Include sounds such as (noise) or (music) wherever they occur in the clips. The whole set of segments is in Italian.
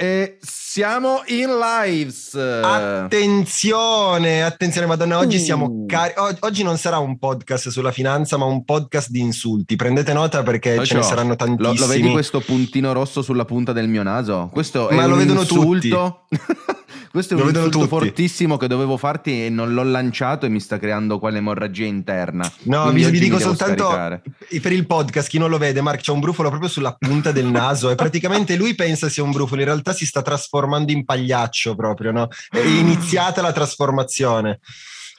E siamo in lives. Attenzione, attenzione, Madonna, oggi Uh. siamo cari- o- Oggi non sarà un podcast sulla finanza, ma un podcast di insulti. Prendete nota perché Lo ce ne saranno Lo, tantissimi. lo vedi questo puntino rosso sulla punta del mio naso? Questo è Ma lo un vedono insulto. (laughs) Questo è Lo un vedono insulto tutti. fortissimo che dovevo farti e non l'ho lanciato e mi sta creando quale emorragia interna. No, vi, vi dico soltanto scaricare. per il podcast, chi non lo vede, Mark c'ha un brufolo proprio sulla punta del naso e praticamente lui pensa sia un brufolo, in realtà si sta trasformando in pagliaccio proprio, no? È iniziata la trasformazione.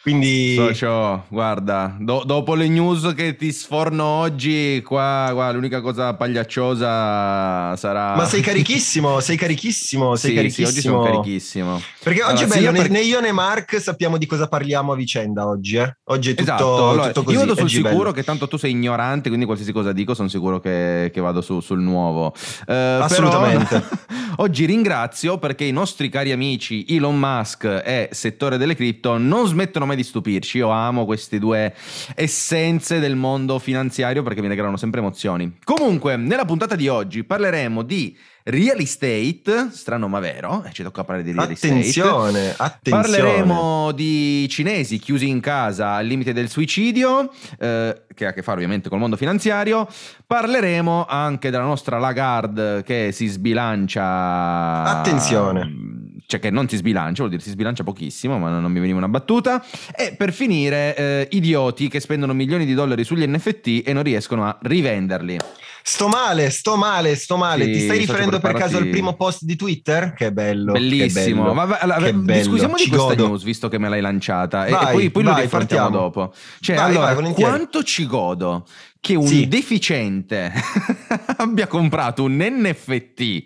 Quindi Socio, guarda, do- dopo le news che ti sforno oggi, qua, qua l'unica cosa pagliacciosa sarà... Ma sei carichissimo, sei carichissimo, sei Sì, carichissimo. sì, oggi sono carichissimo. Perché oggi Allora, è sì, bello, io né, per- né io né Mark sappiamo di cosa parliamo a vicenda oggi, eh? Oggi è tutto, Esatto, allora, tutto così. io vado sul sicuro bello. che tanto tu sei ignorante, quindi qualsiasi cosa dico sono sicuro che, che vado su- sul nuovo. Eh, però Assolutamente. (laughs) oggi ringrazio perché i nostri cari amici Elon Musk e settore delle cripto non smettono mai di stupirci. Io amo queste due essenze del mondo finanziario perché mi regalano sempre emozioni. Comunque, nella puntata di oggi parleremo di real estate, strano ma vero, e ci tocca parlare di real estate. Attenzione, attenzione. Parleremo di cinesi chiusi in casa al limite del suicidio, eh, che ha a che fare ovviamente col mondo finanziario. Parleremo anche della nostra Lagarde che si sbilancia. Attenzione. Cioè che non si sbilancia, vuol dire si sbilancia pochissimo, ma non mi veniva una battuta. E per finire, eh, idioti che spendono milioni di dollari sugli NFT e non riescono a rivenderli. Sto male, sto male, sto male. Sì, Ti stai riferendo per caso al primo post di Twitter? Che bello. Bellissimo. Che bello. Vabbè, allora, discutiamo di questa godo. news, visto che me l'hai lanciata. E- e, Vai, poi, poi lo vai, rifartiamo partiamo. dopo. Cioè, Vai, allora, vai, quanto ci godo che un Sì. deficiente (laughs) abbia comprato un NFT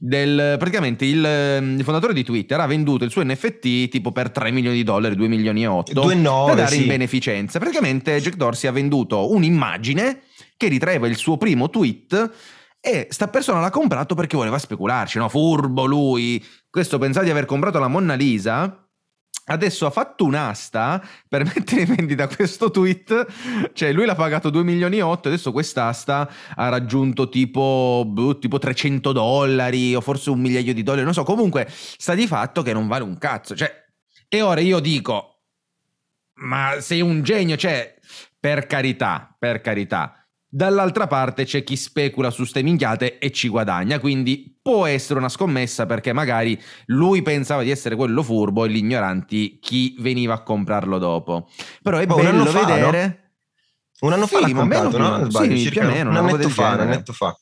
del praticamente il, il fondatore di Twitter ha venduto il suo NFT tipo per 3 milioni di dollari, 2 milioni e 8 2,9, da dare sì. in beneficenza. Praticamente Jack Dorsey ha venduto un'immagine che ritraeva il suo primo tweet e sta persona l'ha comprato perché voleva specularci, no? Furbo lui. Questo pensava di aver comprato la Monna Lisa. Adesso ha fatto un'asta per (laughs) mettere in vendita questo tweet. Cioè, lui l'ha pagato 2 milioni e 8. Adesso quest'asta ha raggiunto tipo, boh, tipo 300 dollari o forse un migliaio di dollari. Non so. Comunque, sta di fatto che non vale un cazzo. Cioè, e ora io dico, ma sei un genio, cioè, per carità, per carità. Dall'altra parte c'è chi specula su ste minchiate e ci guadagna, quindi può essere una scommessa perché magari lui pensava di essere quello furbo e gli ignoranti chi veniva a comprarlo dopo. Però è anno bello fa, vedere... Un anno fa Sì, l'ha comprato, no? Sbaglio, sì, più o meno, un annetto fa, un annetto fa.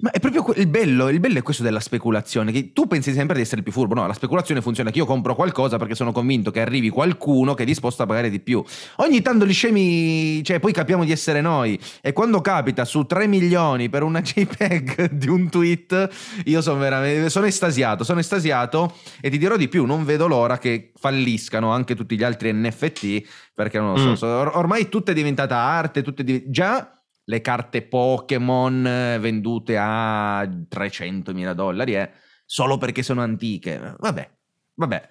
Ma è proprio il bello, il bello è questo della speculazione, che tu pensi sempre di essere il più furbo, no, la speculazione funziona che io compro qualcosa perché sono convinto che arrivi qualcuno che è disposto a pagare di più. Ogni tanto gli scemi, cioè poi capiamo di essere noi e quando capita su 3 milioni per una (laughs) JPEG di un tweet, io sono veramente, sono estasiato, sono estasiato e ti dirò di più, non vedo l'ora che falliscano anche tutti gli altri NFT perché non lo so, Mm. ormai tutto è diventata arte, tutto è div- già le carte Pokémon eh, vendute a 300.000 dollari eh, solo perché sono antiche. Vabbè, vabbè,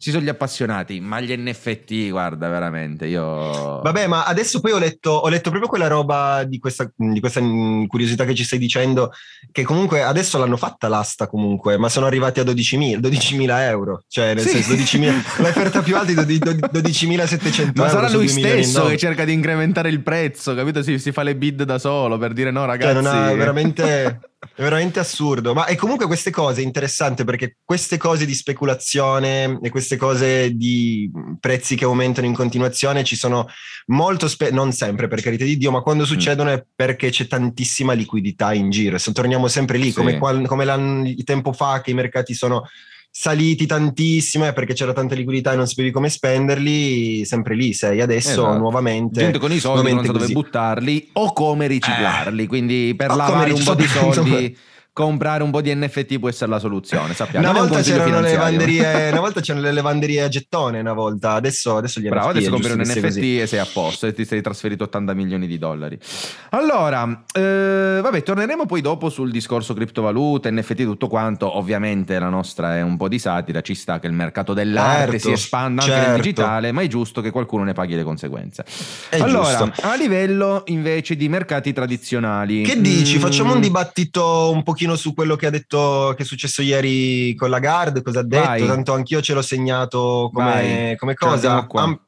ci sono gli appassionati, ma gli NFT, guarda, veramente, io... Vabbè, ma adesso poi ho letto, ho letto proprio quella roba di questa, di questa curiosità che ci stai dicendo, che comunque adesso l'hanno fatta l'asta comunque, ma sono arrivati a 12.000, 12.000 euro, cioè nel Sì. senso 12.000, (laughs) l'offerta più alta è di 12.700 euro. Ma sarà lui 2 milioni stesso che cerca di incrementare il prezzo, capito? Si, si fa le bid da solo per dire no, Cioè, ragazzi. non ha- veramente, (laughs) è veramente assurdo. Ma e comunque queste cose è interessante perché queste cose di speculazione e queste cose di prezzi che aumentano in continuazione ci sono molto spe- non sempre per carità di Dio, ma Mm. quando succedono è perché c'è tantissima liquidità in giro. Se torniamo sempre lì, Sì. come, qual- come l'anno- il tempo fa che i mercati sono saliti tantissimo è perché c'era tanta liquidità e non sapevi come spenderli, sempre lì sei. Adesso Esatto. nuovamente Gente con i soldi non sa dove buttarli o come riciclarli. Quindi per O lavare un po' di (laughs) soldi, comprare un po' di NFT può essere la soluzione. Sappiamo. Una volta c'erano le lavanderie, (laughs) una volta c'erano le lavanderie a gettone, una volta, adesso, adesso gli Bravo, NFT adesso compri un NFT così. e sei a posto e ti sei trasferito 80 milioni di dollari. Allora, eh, vabbè, torneremo poi dopo sul discorso criptovalute, NFT, tutto quanto. Ovviamente la nostra è un po' di satira, ci sta che il mercato dell'arte Certo, si espanda anche nel certo. digitale, ma è giusto che qualcuno ne paghi le conseguenze. È allora, giusto. a livello invece di mercati tradizionali. Che dici? mm, Facciamo un dibattito un pochino pochino su quello che ha detto, che è successo ieri con la Gard, cosa ha detto, Vai. tanto anch'io ce l'ho segnato come, come cosa. Am-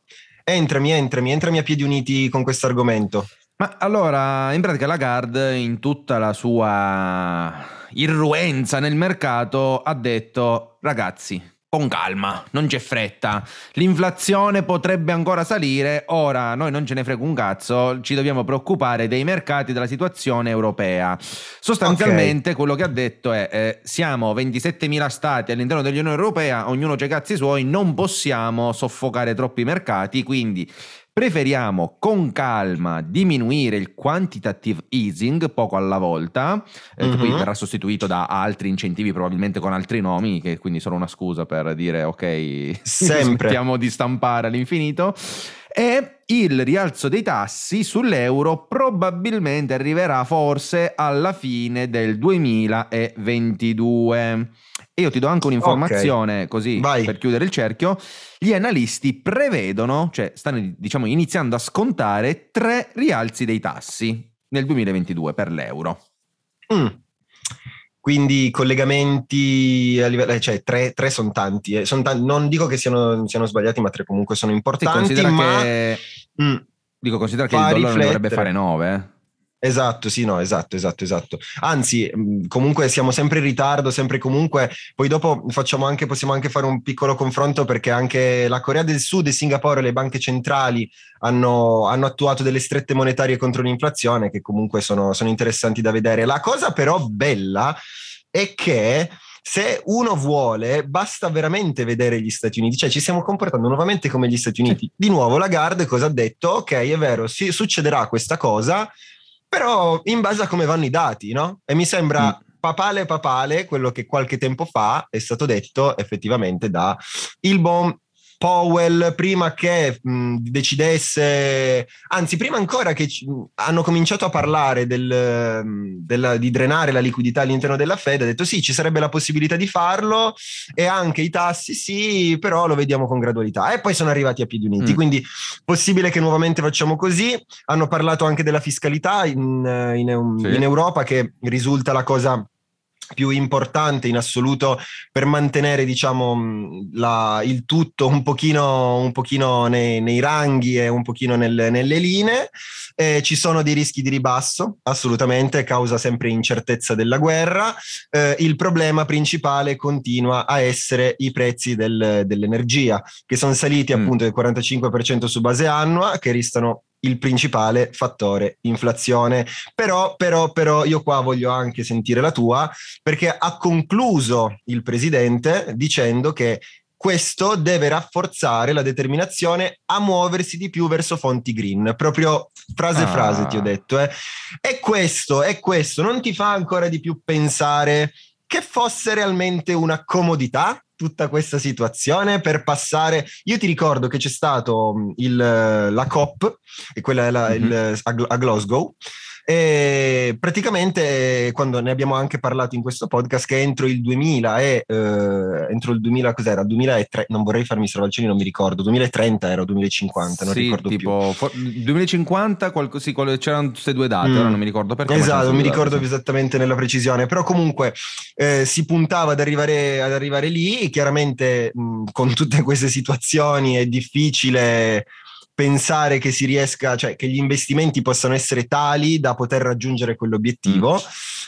entrami, entrami, entrami a piedi uniti con questo argomento. Ma allora, in pratica Lagarde, in tutta la sua irruenza nel mercato, ha detto, ragazzi, con calma, non c'è fretta, l'inflazione potrebbe ancora salire, ora noi non ce ne frega un cazzo, ci dobbiamo preoccupare dei mercati, della situazione europea. Sostanzialmente quello che ha detto è, eh, siamo 27.000 stati all'interno dell'Unione Europea, ognuno c'ha i cazzi suoi, non possiamo soffocare troppi mercati, quindi Preferiamo con calma diminuire il quantitative easing poco alla volta, eh, che poi Mhm. verrà sostituito da altri incentivi, probabilmente con altri nomi, che quindi sono una scusa per dire ok, (laughs) Sempre. smettiamo di stampare all'infinito. E il rialzo dei tassi sull'euro probabilmente arriverà forse alla fine del 2022. E io ti do anche un'informazione così Vai. per chiudere il cerchio. Gli analisti prevedono, cioè stanno diciamo iniziando a scontare tre rialzi dei tassi nel 2022 per l'euro. Mm. Quindi collegamenti a livello, eh, cioè tre, tre sono tanti, eh. Son tan- non dico che siano, siano sbagliati, ma tre comunque sono Sì, importanti. considera ma... che, Mm. dico, considera che il dollaro ne dovrebbe riflettere. fare 9. Esatto, sì, no, esatto, esatto, esatto. Anzi, mh, comunque siamo sempre in ritardo, sempre comunque. Poi dopo facciamo anche, possiamo anche fare un piccolo confronto perché anche la Corea del Sud e Singapore, le banche centrali, hanno, hanno attuato delle strette monetarie contro l'inflazione che comunque sono, sono interessanti da vedere. La cosa però bella è che se uno vuole, basta veramente vedere gli Stati Uniti, cioè ci stiamo comportando nuovamente come gli Stati Uniti. Di nuovo Lagarde cosa ha detto? Ok, è vero, sì, succederà questa cosa, però in base a come vanno i dati, no? E mi sembra Mm. papale papale quello che qualche tempo fa è stato detto effettivamente da il buon Powell prima che mh, decidesse, anzi prima ancora che ci- hanno cominciato a parlare del, della- di drenare la liquidità all'interno della Fed, ha detto sì, ci sarebbe la possibilità di farlo e anche i tassi sì, però lo vediamo con gradualità. E poi sono arrivati a piedi uniti, Mm. quindi possibile che nuovamente facciamo così. Hanno parlato anche della fiscalità in, in- Sì. in Europa che risulta la cosa più importante in assoluto per mantenere diciamo la- il tutto un pochino, un pochino nei, nei ranghi e un pochino nel- nelle linee Eh, ci sono dei rischi di ribasso assolutamente causa sempre incertezza della guerra Eh, il problema principale continua a essere i prezzi del- dell'energia che sono saliti Mm. appunto del 45% su base annua che restano il principale fattore inflazione però però però io qua voglio anche sentire la tua perché ha concluso il presidente dicendo che questo deve rafforzare la determinazione a muoversi di più verso fonti green, proprio frase Ah. frase ti ho detto. Eh. E questo, è questo, non ti fa ancora di più pensare che fosse realmente una comodità tutta questa situazione per passare. Io ti ricordo che c'è stato il, la COP, e quella è la- Mhm. il- a Gl- a Glasgow, e praticamente quando ne abbiamo anche parlato in questo podcast che entro il 2000 e eh, entro il 2000 cos'era 2003 non vorrei farmi stravalcioni non mi ricordo 2030 era o 2050 non sì, ricordo più tipo for- 2050 qualco- sì, c'erano queste due date, Mm. ora non mi ricordo perché. Esatto, non mi ricordo date, sì. esattamente nella precisione, però comunque eh, si puntava ad arrivare, ad arrivare lì, chiaramente mh, con tutte queste situazioni è difficile pensare che si riesca, cioè che gli investimenti possano essere tali da poter raggiungere quell'obiettivo.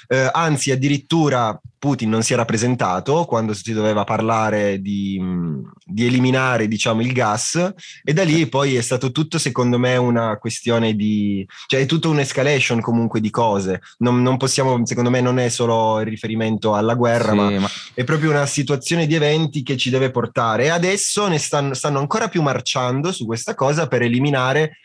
Eh, anzi, addirittura Putin non si era presentato quando si doveva parlare di, mh, di eliminare, diciamo, il gas, e da lì poi è stato tutto, secondo me, una questione di, cioè è tutta un'escalation comunque di cose. Non, non possiamo, secondo me, non è solo il riferimento alla guerra, Sì, ma ma- è proprio una situazione di eventi che ci deve portare. E adesso ne stanno, stanno ancora più marciando su questa cosa per eliminare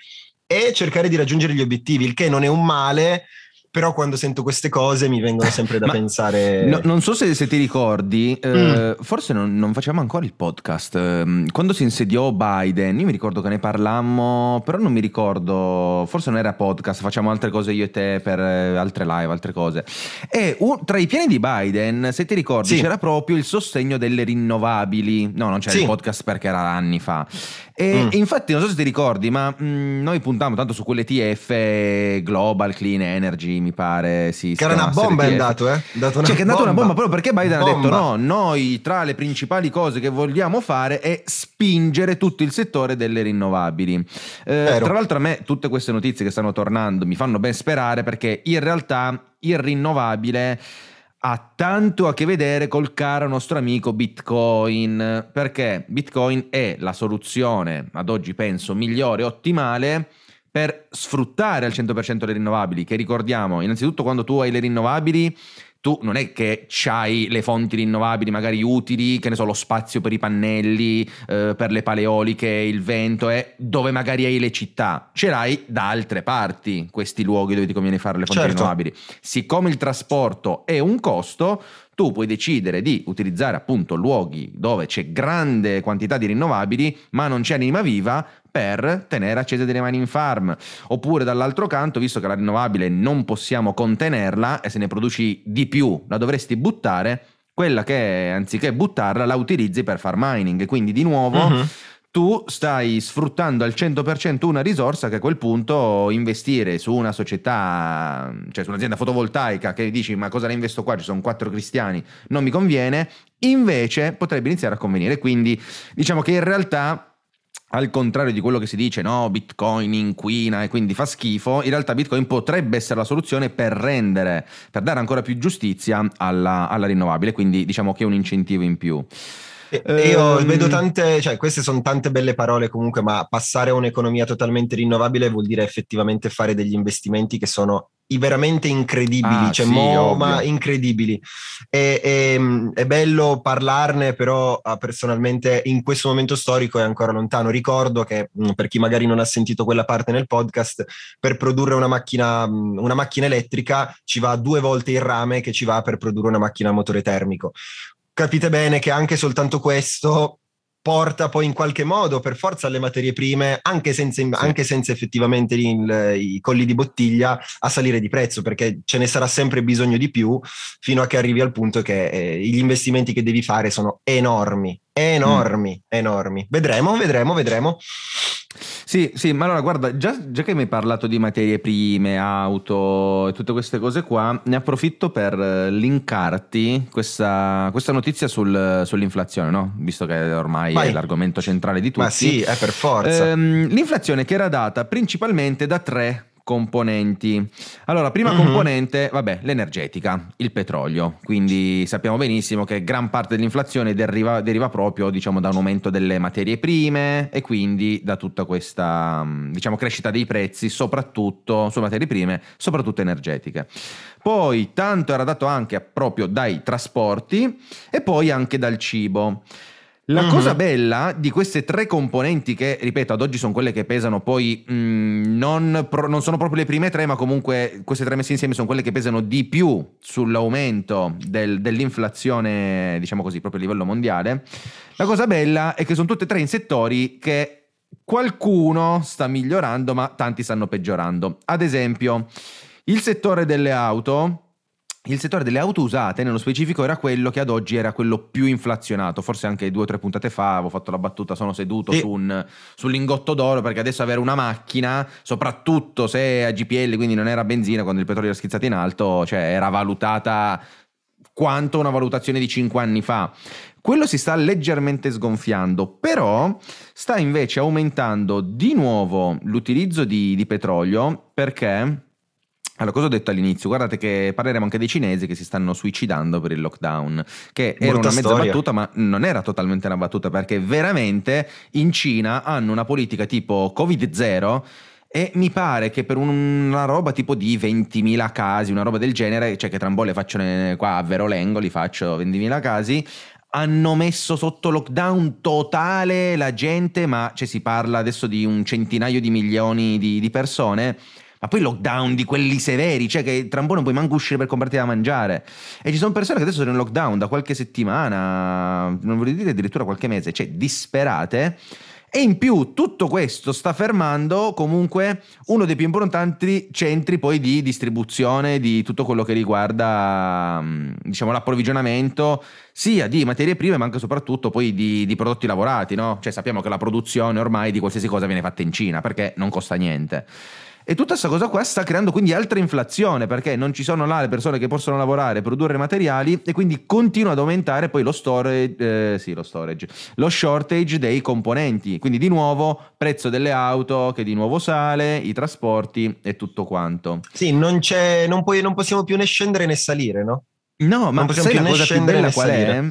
e cercare di raggiungere gli obiettivi, il che non è un male. Però quando sento queste cose mi vengono sempre da pensare. No, non so se, se ti ricordi, eh, forse non, non facciamo ancora il podcast. ehm, Quando si insediò Biden, io mi ricordo che ne parlammo, però non mi ricordo, forse non era podcast, facciamo altre cose io e te per eh, altre live, altre cose. E un- tra i piani di Biden, se ti ricordi, Sì. c'era proprio il sostegno delle rinnovabili. No, non c'era Sì. il podcast perché era anni fa. E mm. infatti, non so se ti ricordi, ma mh, mm, noi puntiamo tanto su quelle TF Global Clean Energy, mi pare. Sì, che era una bomba, è andato, eh? Dato cioè, che è andata una bomba proprio perché Biden bomba. ha detto: no, noi tra le principali cose che vogliamo fare è spingere tutto il settore delle rinnovabili. Eh, tra l'altro, a me tutte queste notizie che stanno tornando mi fanno ben sperare perché in realtà il rinnovabile ha tanto a che vedere col caro nostro amico Bitcoin, perché Bitcoin è la soluzione, ad oggi penso, migliore, ottimale per sfruttare al 100% le rinnovabili, che ricordiamo, innanzitutto quando tu hai le rinnovabili tu non è che hai le fonti rinnovabili magari utili, che ne so, lo spazio per i pannelli, eh, per le paleoliche, il vento, eh, dove magari hai le città, ce l'hai da altre parti, questi luoghi dove ti conviene fare le fonti certo. rinnovabili. Siccome il trasporto è un costo, tu puoi decidere di utilizzare appunto luoghi dove c'è grande quantità di rinnovabili, ma non c'è anima viva per tenere accese delle mani in farm. Oppure dall'altro canto, visto che la rinnovabile non possiamo contenerla e se ne produci di più la dovresti buttare, quella che anziché buttarla la utilizzi per far mining. Quindi di nuovo... Uh-huh tu stai sfruttando al 100% una risorsa che a quel punto investire su una società, cioè su un'azienda fotovoltaica che dici ma cosa ne investo qua, ci sono quattro cristiani, non mi conviene, invece potrebbe iniziare a convenire. Quindi diciamo che in realtà al contrario di quello che si dice, no, Bitcoin inquina e quindi fa schifo, in realtà Bitcoin potrebbe essere la soluzione per rendere, per dare ancora più giustizia alla, alla rinnovabile, quindi diciamo che è un incentivo in più. Io um, vedo tante, cioè queste sono tante belle parole comunque, ma passare a un'economia totalmente rinnovabile vuol dire effettivamente fare degli investimenti che sono veramente incredibili, ah, cioè sì, mo, ma incredibili. E, e, è bello parlarne, però ah, personalmente in questo momento storico è ancora lontano. Ricordo che mm, per chi magari non ha sentito quella parte nel podcast, per produrre una macchina, mm, una macchina elettrica ci va due volte il rame che ci va per produrre una macchina a motore termico capite bene che anche soltanto questo porta poi in qualche modo per forza alle materie prime, anche senza, sì. anche senza effettivamente il, i colli di bottiglia, a salire di prezzo, perché ce ne sarà sempre bisogno di più fino a che arrivi al punto che eh, gli investimenti che devi fare sono enormi, enormi, mm. enormi. Vedremo, vedremo, vedremo. Sì, sì, ma allora guarda, già, già, che mi hai parlato di materie prime, auto e tutte queste cose qua, ne approfitto per eh, linkarti questa, questa notizia sul, sull'inflazione, no? Visto che ormai Vai. è l'argomento centrale di tutti. Ma sì, è per forza. Ehm, l'inflazione che era data principalmente da tre componenti. Allora, prima uh-huh. componente, vabbè, l'energetica, il petrolio. Quindi sappiamo benissimo che gran parte dell'inflazione deriva, deriva, proprio, diciamo, da un aumento delle materie prime e quindi da tutta questa, diciamo, crescita dei prezzi, soprattutto su materie prime, soprattutto energetiche. Poi tanto era dato anche proprio dai trasporti e poi anche dal cibo. La mm-hmm. cosa bella di queste tre componenti, che ripeto ad oggi sono quelle che pesano poi mh, mm, non, pro, non, sono proprio le prime tre, ma comunque queste tre messe insieme sono quelle che pesano di più sull'aumento del, dell'inflazione, diciamo così, proprio a livello mondiale. La cosa bella è che sono tutte e tre in settori che qualcuno sta migliorando, ma tanti stanno peggiorando. Ad esempio, il settore delle auto il settore delle auto usate, nello specifico, era quello che ad oggi era quello più inflazionato. Forse anche due o tre puntate fa avevo fatto la battuta, sono seduto sì. su un, sull'ingotto d'oro perché adesso avere una macchina, soprattutto se a GPL, quindi non era benzina, quando il petrolio era schizzato in alto, cioè era valutata quanto una valutazione di cinque anni fa. Quello si sta leggermente sgonfiando, però sta invece aumentando di nuovo l'utilizzo di, di petrolio perché allora, cosa ho detto all'inizio? Guardate che parleremo anche dei cinesi che si stanno suicidando per il lockdown, che Molta era una mezza storia. battuta, ma non era totalmente una battuta, perché veramente in Cina hanno una politica tipo Covid-0 e mi pare che per una roba tipo di 20.000 casi, una roba del genere, cioè che tra un po' le faccio qua a Verolengo, li faccio 20.000 casi, hanno messo sotto lockdown totale la gente, ma cioè, si parla adesso di un centinaio di milioni di, di persone ma poi lockdown di quelli severi, cioè che tra un po' non puoi manco uscire per comprarti da mangiare. E ci sono persone che adesso sono in lockdown da qualche settimana, non voglio dire addirittura qualche mese, cioè disperate. E in più tutto questo sta fermando comunque uno dei più importanti centri poi di distribuzione di tutto quello che riguarda mm, diciamo, l'approvvigionamento sia di materie prime ma anche soprattutto poi di, di prodotti lavorati, no? Cioè sappiamo che la produzione ormai di qualsiasi cosa viene fatta in Cina perché non costa niente. E tutta questa cosa qua sta creando quindi altra inflazione perché non ci sono là le persone che possono lavorare, produrre materiali e quindi continua ad aumentare poi lo storage, eh, sì, lo storage, lo shortage dei componenti. Quindi di nuovo prezzo delle auto che di nuovo sale, i trasporti e tutto quanto. Sì, non, c'è, non, puoi, non possiamo più né scendere né salire, no? No, ma sai la cosa più bella qual è?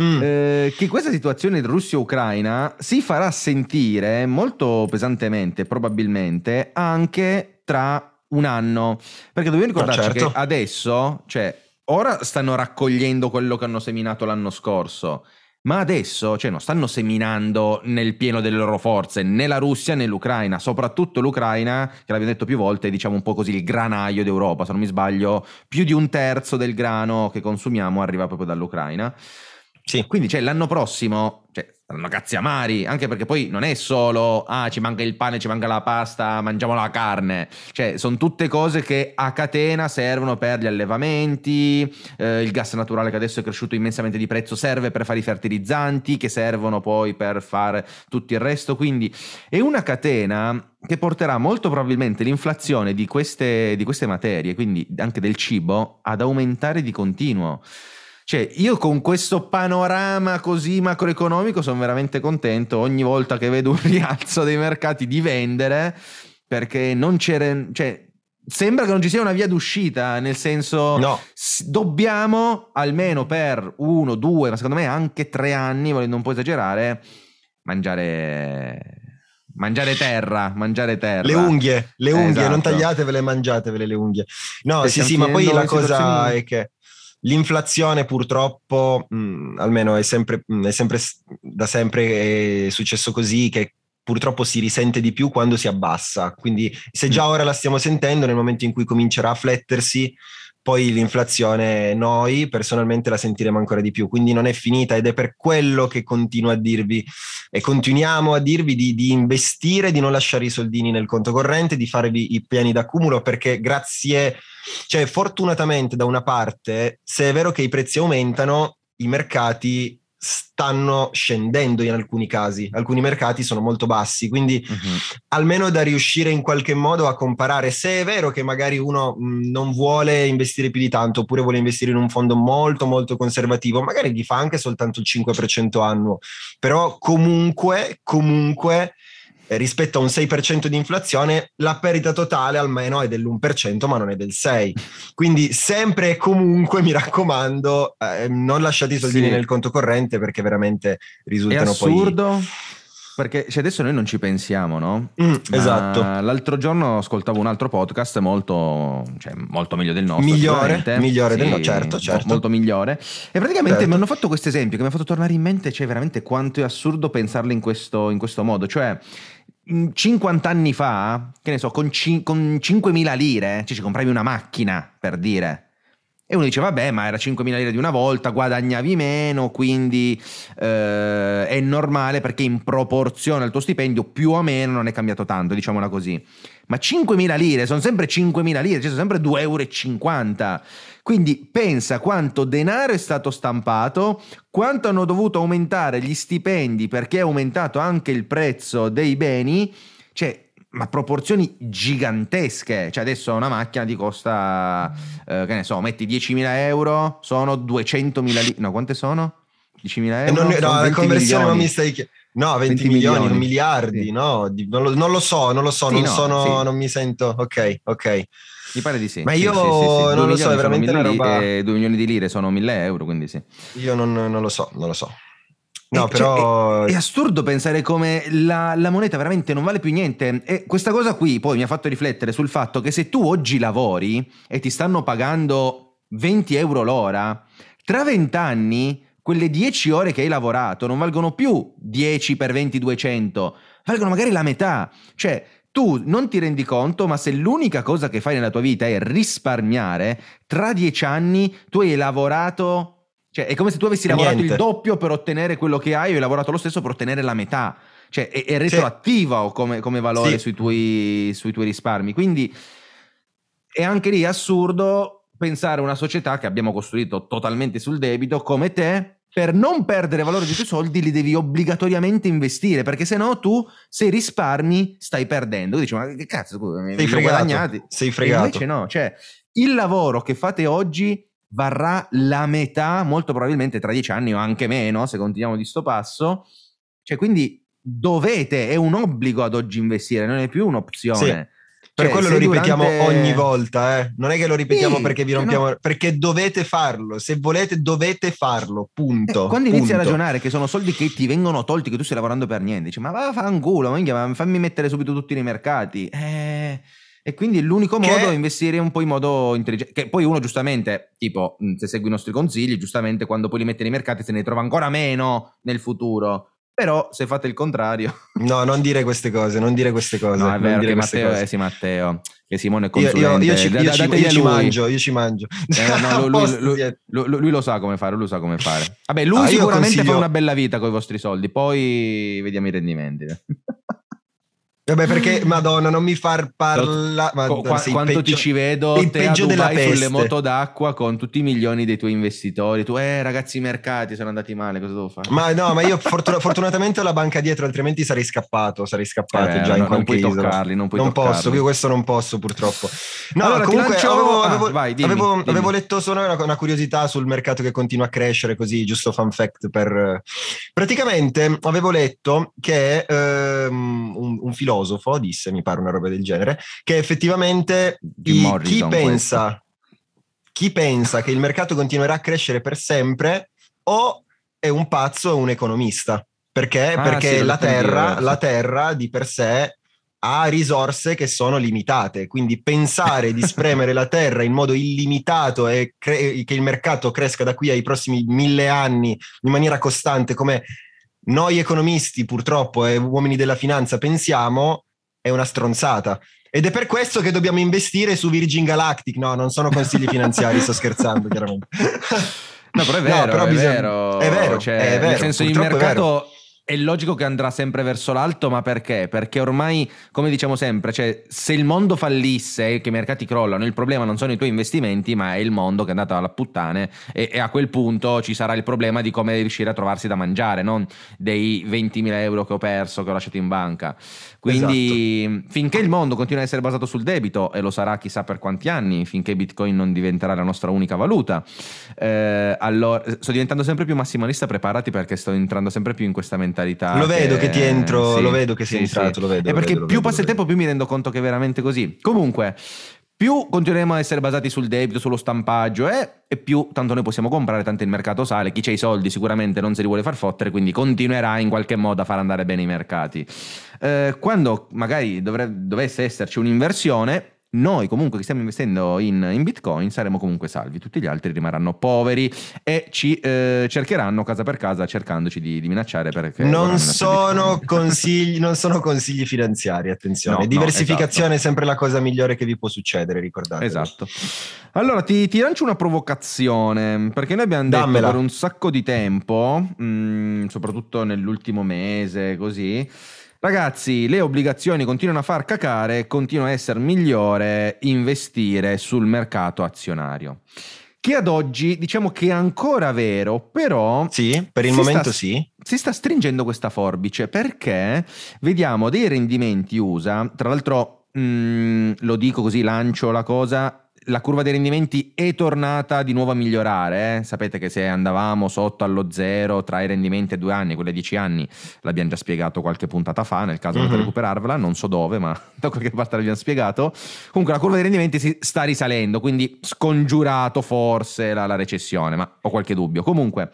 Mm. Eh, che questa situazione Russia-Ucraina si farà sentire molto pesantemente, probabilmente, anche tra un anno. Perché dobbiamo ricordarci no, certo. che adesso, cioè, ora stanno raccogliendo quello che hanno seminato l'anno scorso. Ma adesso, cioè, non stanno seminando nel pieno delle loro forze né la Russia né l'Ucraina, soprattutto l'Ucraina, che l'abbiamo detto più volte, è diciamo un po' così il granaio d'Europa, se non mi sbaglio, più di un terzo del grano che consumiamo arriva proprio dall'Ucraina. Sì. Quindi cioè, l'anno prossimo cioè, saranno cazzi amari, anche perché poi non è solo ah, ci manca il pane, ci manca la pasta, mangiamo la carne. Cioè, sono tutte cose che a catena servono per gli allevamenti, eh, il gas naturale che adesso è cresciuto immensamente di prezzo serve per fare i fertilizzanti, che servono poi per fare tutto il resto. Quindi è una catena che porterà molto probabilmente l'inflazione di queste, di queste materie, quindi anche del cibo, ad aumentare di continuo. Cioè, io con questo panorama così macroeconomico sono veramente contento ogni volta che vedo un (laughs) rialzo dei mercati di vendere, perché non c'era... Cioè, sembra che non ci sia una via d'uscita, nel senso no. dobbiamo almeno per uno, due, ma secondo me anche tre anni, volendo un po' esagerare, mangiare Mangiare terra, mangiare terra. Le unghie, le unghie, esatto. non tagliatevele, mangiatevele le unghie. No, e sì, sì, ma poi la cosa è che L'inflazione purtroppo, mh, mm, almeno è sempre, mh, mm, è sempre, da sempre è successo così, che purtroppo si risente di più quando si abbassa. Quindi se già mm. ora la stiamo sentendo, nel momento in cui comincerà a flettersi, poi l'inflazione noi personalmente la sentiremo ancora di più, quindi non è finita ed è per quello che continuo a dirvi e continuiamo a dirvi di, di investire, di non lasciare i soldini nel conto corrente, di farvi i piani d'accumulo perché grazie, cioè fortunatamente da una parte, se è vero che i prezzi aumentano, i mercati stanno scendendo in alcuni casi, alcuni mercati sono molto bassi, quindi uh-huh. almeno da riuscire in qualche modo a comparare. Se è vero che magari uno mh, non vuole investire più di tanto oppure vuole investire in un fondo molto molto conservativo, magari gli fa anche soltanto il 5% annuo, però comunque comunque rispetto a un 6% di inflazione, la perdita totale almeno è dell'1%, ma non è del 6%. Quindi sempre e comunque, mi raccomando, eh, non lasciate i soldini sì. nel conto corrente perché veramente risultano è assurdo. poi... Perché cioè adesso noi non ci pensiamo, no? Mm, esatto. L'altro giorno ascoltavo un altro podcast molto, cioè, molto meglio del nostro. Migliore, migliore sì, del nostro, certo, certo. Molto migliore. E praticamente certo. mi hanno fatto questo esempio che mi ha fatto tornare in mente, cioè veramente quanto è assurdo pensarlo in questo, in questo modo. Cioè 50 anni fa, che ne so, con, cin- con 5.000 lire, cioè ci compravi una macchina, per dire. E uno dice, vabbè, ma era 5.000 lire di una volta, guadagnavi meno, quindi eh, è normale perché in proporzione al tuo stipendio più o meno non è cambiato tanto, diciamola così. Ma 5.000 lire sono sempre 5.000 lire, cioè sono sempre 2,50 euro. Quindi pensa quanto denaro è stato stampato, quanto hanno dovuto aumentare gli stipendi perché è aumentato anche il prezzo dei beni, cioè ma proporzioni gigantesche. Cioè, adesso una macchina ti costa, eh, che ne so, metti 10.000 euro, sono 200.000 lire. No, quante sono? 10.000 euro? Non, no, la conversione non mi stai chiedendo. No, 20, 20 milioni, milioni, miliardi, sì. no, non lo, non lo, so, non lo so, sì, non, no, sono, sì. non mi sento, ok, ok. Mi pare di sì. Ma io non lo so, è veramente una roba... 2 milioni di lire sono 1000 euro, quindi sì. Io non, non lo so, non lo so. No, eh, però... Cioè, è, è, assurdo pensare come la, la, moneta veramente non vale più niente. E questa cosa qui poi mi ha fatto riflettere sul fatto che se tu oggi lavori e ti stanno pagando 20 euro l'ora, tra 20 anni quelle 10 ore che hai lavorato non valgono più 10 per 20, 200, valgono magari la metà. Cioè, tu non ti rendi conto, ma se l'unica cosa che fai nella tua vita è risparmiare, tra 10 anni tu hai lavorato cioè, è come se tu avessi lavorato Niente. il doppio per ottenere quello che hai, o hai lavorato lo stesso per ottenere la metà. cioè è, è retroattiva sì. come, come, valore sì. sui, tuoi, sui tuoi risparmi. Quindi è anche lì assurdo pensare a una società che abbiamo costruito totalmente sul debito come te per non perdere valore dei tuoi soldi li devi obbligatoriamente investire perché se no tu se risparmi stai perdendo. Dici ma che cazzo, scusa, sei fregato. Sei fregato. E invece no, cioè il lavoro che fate oggi varrà la metà, molto probabilmente tra dieci anni o anche meno, se continuiamo di sto passo. Cioè, quindi dovete, è un obbligo ad oggi investire, non è più un'opzione. Sì. Per cioè, quello lo ripetiamo durante... ogni volta, eh? non è che lo ripetiamo sì, perché vi rompiamo, no. perché dovete farlo, se volete dovete farlo, punto. Eh, quando punto. inizi a ragionare che sono soldi che ti vengono tolti, che tu stai lavorando per niente, dici ma va a ma fammi mettere subito tutti nei mercati. Eh... E quindi l'unico modo che... è investire un po' in modo intelligente. Che poi uno giustamente, tipo, se segui i nostri consigli, giustamente quando poi li mette nei mercati se ne trova ancora meno nel futuro. Però se fate il contrario... (laughs) No, non dire queste cose, non dire queste cose. No, è vero che Matteo, cose. eh, sì, Matteo, che Simone è consulente. Io, io, io ci, io ci, io ci mangio, io ci mangio. (laughs) Eh, no, (laughs) lui, lui, lui, lui, lo sa come fare, lui lo sa come fare. Vabbè, lui ah, sicuramente consiglio... fa una bella vita con i vostri soldi, poi vediamo i rendimenti. Vabbè, perché (laughs) Madonna, non mi far parlare. Qu- quanto peggio, ti ci vedo te a Dubai sulle moto d'acqua con tutti i milioni dei tuoi investitori. Tu, eh, ragazzi, i mercati sono andati male, cosa devo fare? Ma no, ma io fortun- fortunatamente ho la banca dietro, altrimenti sarei scappato. Sarei scappato eh, già no, in qualche non puoi toccarli, non puoi Non toccarli. posso, io questo non posso, purtroppo. No, allora, comunque lancio... avevo, avevo, ah, vai, dimmi, avevo, dimmi. avevo, letto solo una, una, curiosità sul mercato che continua a crescere, così, giusto fun fact. Per... Praticamente avevo letto che ehm, un, un filosofo disse mi pare una roba del genere, che effettivamente i, chi, pensa, chi pensa che il mercato continuerà a crescere per sempre o è un pazzo o un economista. Perché? Ah, Perché sì, la, terra, la terra di per sé ha risorse che sono limitate, quindi pensare di spremere la (laughs) terra in modo illimitato e cre- che il mercato cresca da qui ai prossimi mille anni in maniera costante, come noi economisti purtroppo e uomini della finanza pensiamo, è una stronzata. Ed è per questo che dobbiamo investire su Virgin Galactic. No, non sono consigli finanziari, sto scherzando, chiaramente. (laughs) No, però è vero, No, però è, bisogna- vero. è vero, Cioè, è vero, Nel senso, il mercato è logico che andrà sempre verso l'alto, ma perché? Perché ormai, come diciamo sempre, cioè, se il mondo fallisse e che i mercati crollano, il problema non sono i tuoi investimenti, ma è il mondo che è andato alla puttane e, e a quel punto ci sarà il problema di come riuscire a trovarsi da mangiare, non dei 20.000 euro che ho perso, che ho lasciato in banca. Quindi Esatto. finché il mondo continua a essere basato sul debito, e lo sarà chissà per quanti anni, finché Bitcoin non diventerà la nostra unica valuta, eh, allora sto diventando sempre più massimalista, preparati perché sto entrando sempre più in questa mentalità. Lo vedo che ti entro, lo vedo che sei sì, entrato, sì. lo vedo, È perché vedo, più vedo, passa il tempo, più mi rendo conto che è veramente così. Comunque, più continueremo a essere basati sul debito, sullo stampaggio eh, e più tanto noi possiamo comprare, tanto il mercato sale. Chi c'ha i soldi sicuramente non se li vuole far fottere, quindi continuerà in qualche modo a far andare bene i mercati. Eh, quando magari dovre- dovesse esserci un'inversione, noi comunque che stiamo investendo in, in Bitcoin saremo comunque salvi, tutti gli altri rimarranno poveri e ci eh, cercheranno casa per casa cercandoci di, di minacciare perché Non sono, consigli, non sono consigli finanziari, attenzione. No, no, Diversificazione esatto. è sempre la cosa migliore che vi può succedere, ricordate. Esatto. Allora ti, ti lancio una provocazione, perché noi abbiamo detto Dammela. per un sacco di tempo, mh, soprattutto nell'ultimo mese, così, ragazzi, le obbligazioni continuano a far cacare, continua a essere migliore investire sul mercato azionario. Che ad oggi diciamo che è ancora vero, però Sì, per il momento sta- sì. si sta stringendo questa forbice perché vediamo dei rendimenti USA, tra l'altro mh, lo dico così, lancio la cosa, la curva dei rendimenti è tornata di nuovo a migliorare, eh. sapete che se andavamo sotto allo zero tra i rendimenti a due anni e quelli a dieci anni, l'abbiamo già spiegato qualche puntata fa, nel caso volete Mhm. recuperarvela, non so dove, ma (laughs) da qualche parte l'abbiamo spiegato. Comunque la curva dei rendimenti si sta risalendo, quindi scongiurato forse la, la recessione, ma ho qualche dubbio. Comunque,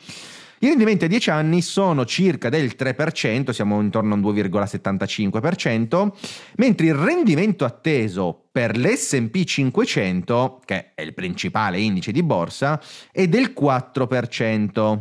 i rendimenti a 10 anni sono circa del 3%, siamo intorno a un 2,75%, mentre il rendimento atteso per l'S&P 500, che è il principale indice di borsa, è del 4%.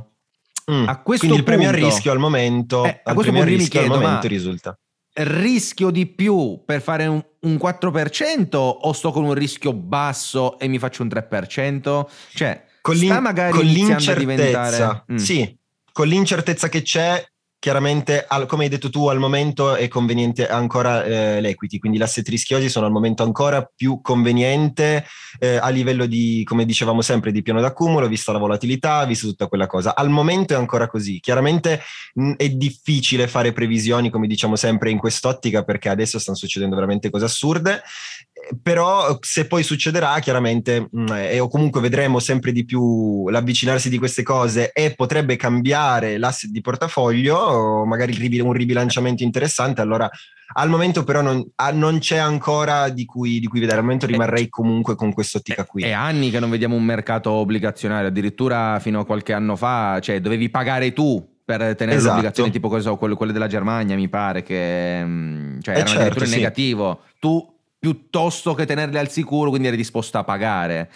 Mm. A questo Quindi il premio a rischio al momento, Eh, a al questo punto rischio al chiedo, momento ma- risulta. rischio di più per fare un, un 4% o sto con un rischio basso e mi faccio un 3%? Cioè, Con, l'in- magari con l'incertezza. Mm. sì, con l'incertezza che c'è, chiaramente, al, come hai detto tu, al momento è conveniente ancora eh, l'equity, quindi l'asset rischiosi sono al momento ancora più conveniente eh, a livello di, come dicevamo sempre, di piano d'accumulo, vista la volatilità, vista tutta quella cosa. Al momento è ancora così. Chiaramente mh, è difficile fare previsioni, come diciamo sempre, in quest'ottica, perché adesso stanno succedendo veramente cose assurde però se poi succederà chiaramente mh, eh, o comunque vedremo sempre di più l'avvicinarsi di queste cose e potrebbe cambiare l'asset di portafoglio magari un ribilanciamento interessante allora al momento però non, ah, non c'è ancora di cui, di cui, vedere, al momento eh, rimarrei comunque con quest'ottica qui. È anni che non vediamo un mercato obbligazionario, addirittura fino a qualche anno fa, cioè dovevi pagare tu per tenere esatto. l'obbligazione tipo so, quelle, della Germania mi pare che mm, cioè, eh era certo, addirittura in sì. negativo. Tu piuttosto che tenerle al sicuro, quindi eri disposto a pagare,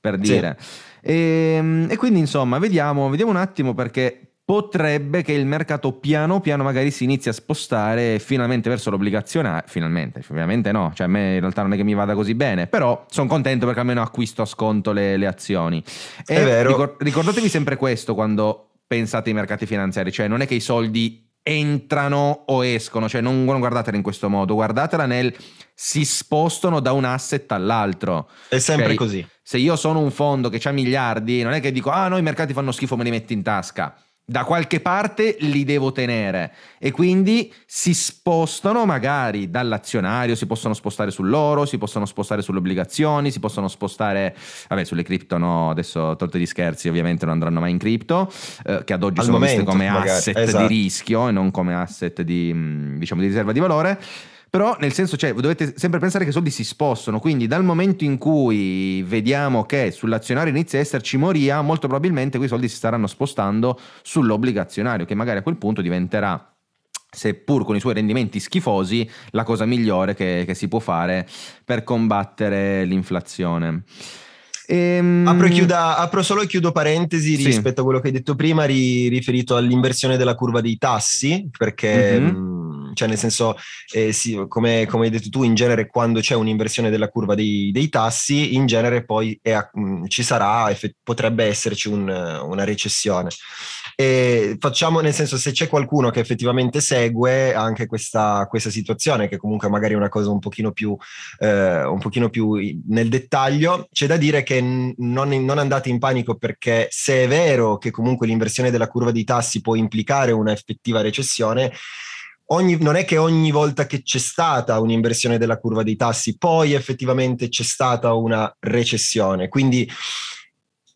per dire. Sì. E, ehm, e, quindi insomma, vediamo, vediamo un attimo perché potrebbe che il mercato piano piano magari si inizi a spostare finalmente verso l'obbligazionario, finalmente, ovviamente no, cioè a me in realtà non è che mi vada così bene, però sono contento perché almeno acquisto a sconto le, le azioni. E è vero. ricordatevi sempre questo quando pensate ai mercati finanziari, cioè non è che i soldi entrano o escono, cioè non, non guardatela in questo modo, guardatela nel si spostano da un asset all'altro. È sempre okay? così. Se io sono un fondo che ha miliardi, non è che dico ah no i mercati fanno schifo me li metti in tasca da qualche parte li devo tenere e quindi si spostano magari dall'azionario, si possono spostare sull'oro, si possono spostare sulle obbligazioni, si possono spostare, vabbè sulle cripto no, adesso tolte gli scherzi ovviamente non andranno mai in cripto, eh, che ad oggi Al sono momento, viste come magari, asset esatto. di rischio e non come asset di, mm, diciamo, di riserva di valore. Però nel senso, cioè, dovete sempre pensare che i soldi si spostano, quindi dal momento in cui vediamo che sull'azionario inizia a esserci moria, molto probabilmente quei soldi si staranno spostando sull'obbligazionario, che magari a quel punto diventerà seppur con i suoi rendimenti schifosi, la cosa migliore che, che si può fare per combattere l'inflazione. Ehm... Apro, chiuda, apro, solo e chiudo parentesi sì. rispetto a quello che hai detto prima, ri, riferito all'inversione della curva dei tassi, perché mm-hmm. mh, cioè nel senso, eh, sì, come, come, hai detto tu, in genere quando c'è un'inversione della curva dei, dei tassi, in genere poi è, mh, ci sarà, potrebbe esserci un, una recessione. E facciamo nel senso, se c'è qualcuno che effettivamente segue anche questa, questa situazione, che comunque magari è una cosa un pochino più, eh, un pochino più nel dettaglio, c'è da dire che non, non andate in panico perché se è vero che comunque l'inversione della curva di tassi può implicare una effettiva recessione, Ogni, non è che ogni volta che c'è stata un'inversione della curva dei tassi, poi effettivamente c'è stata una recessione. Quindi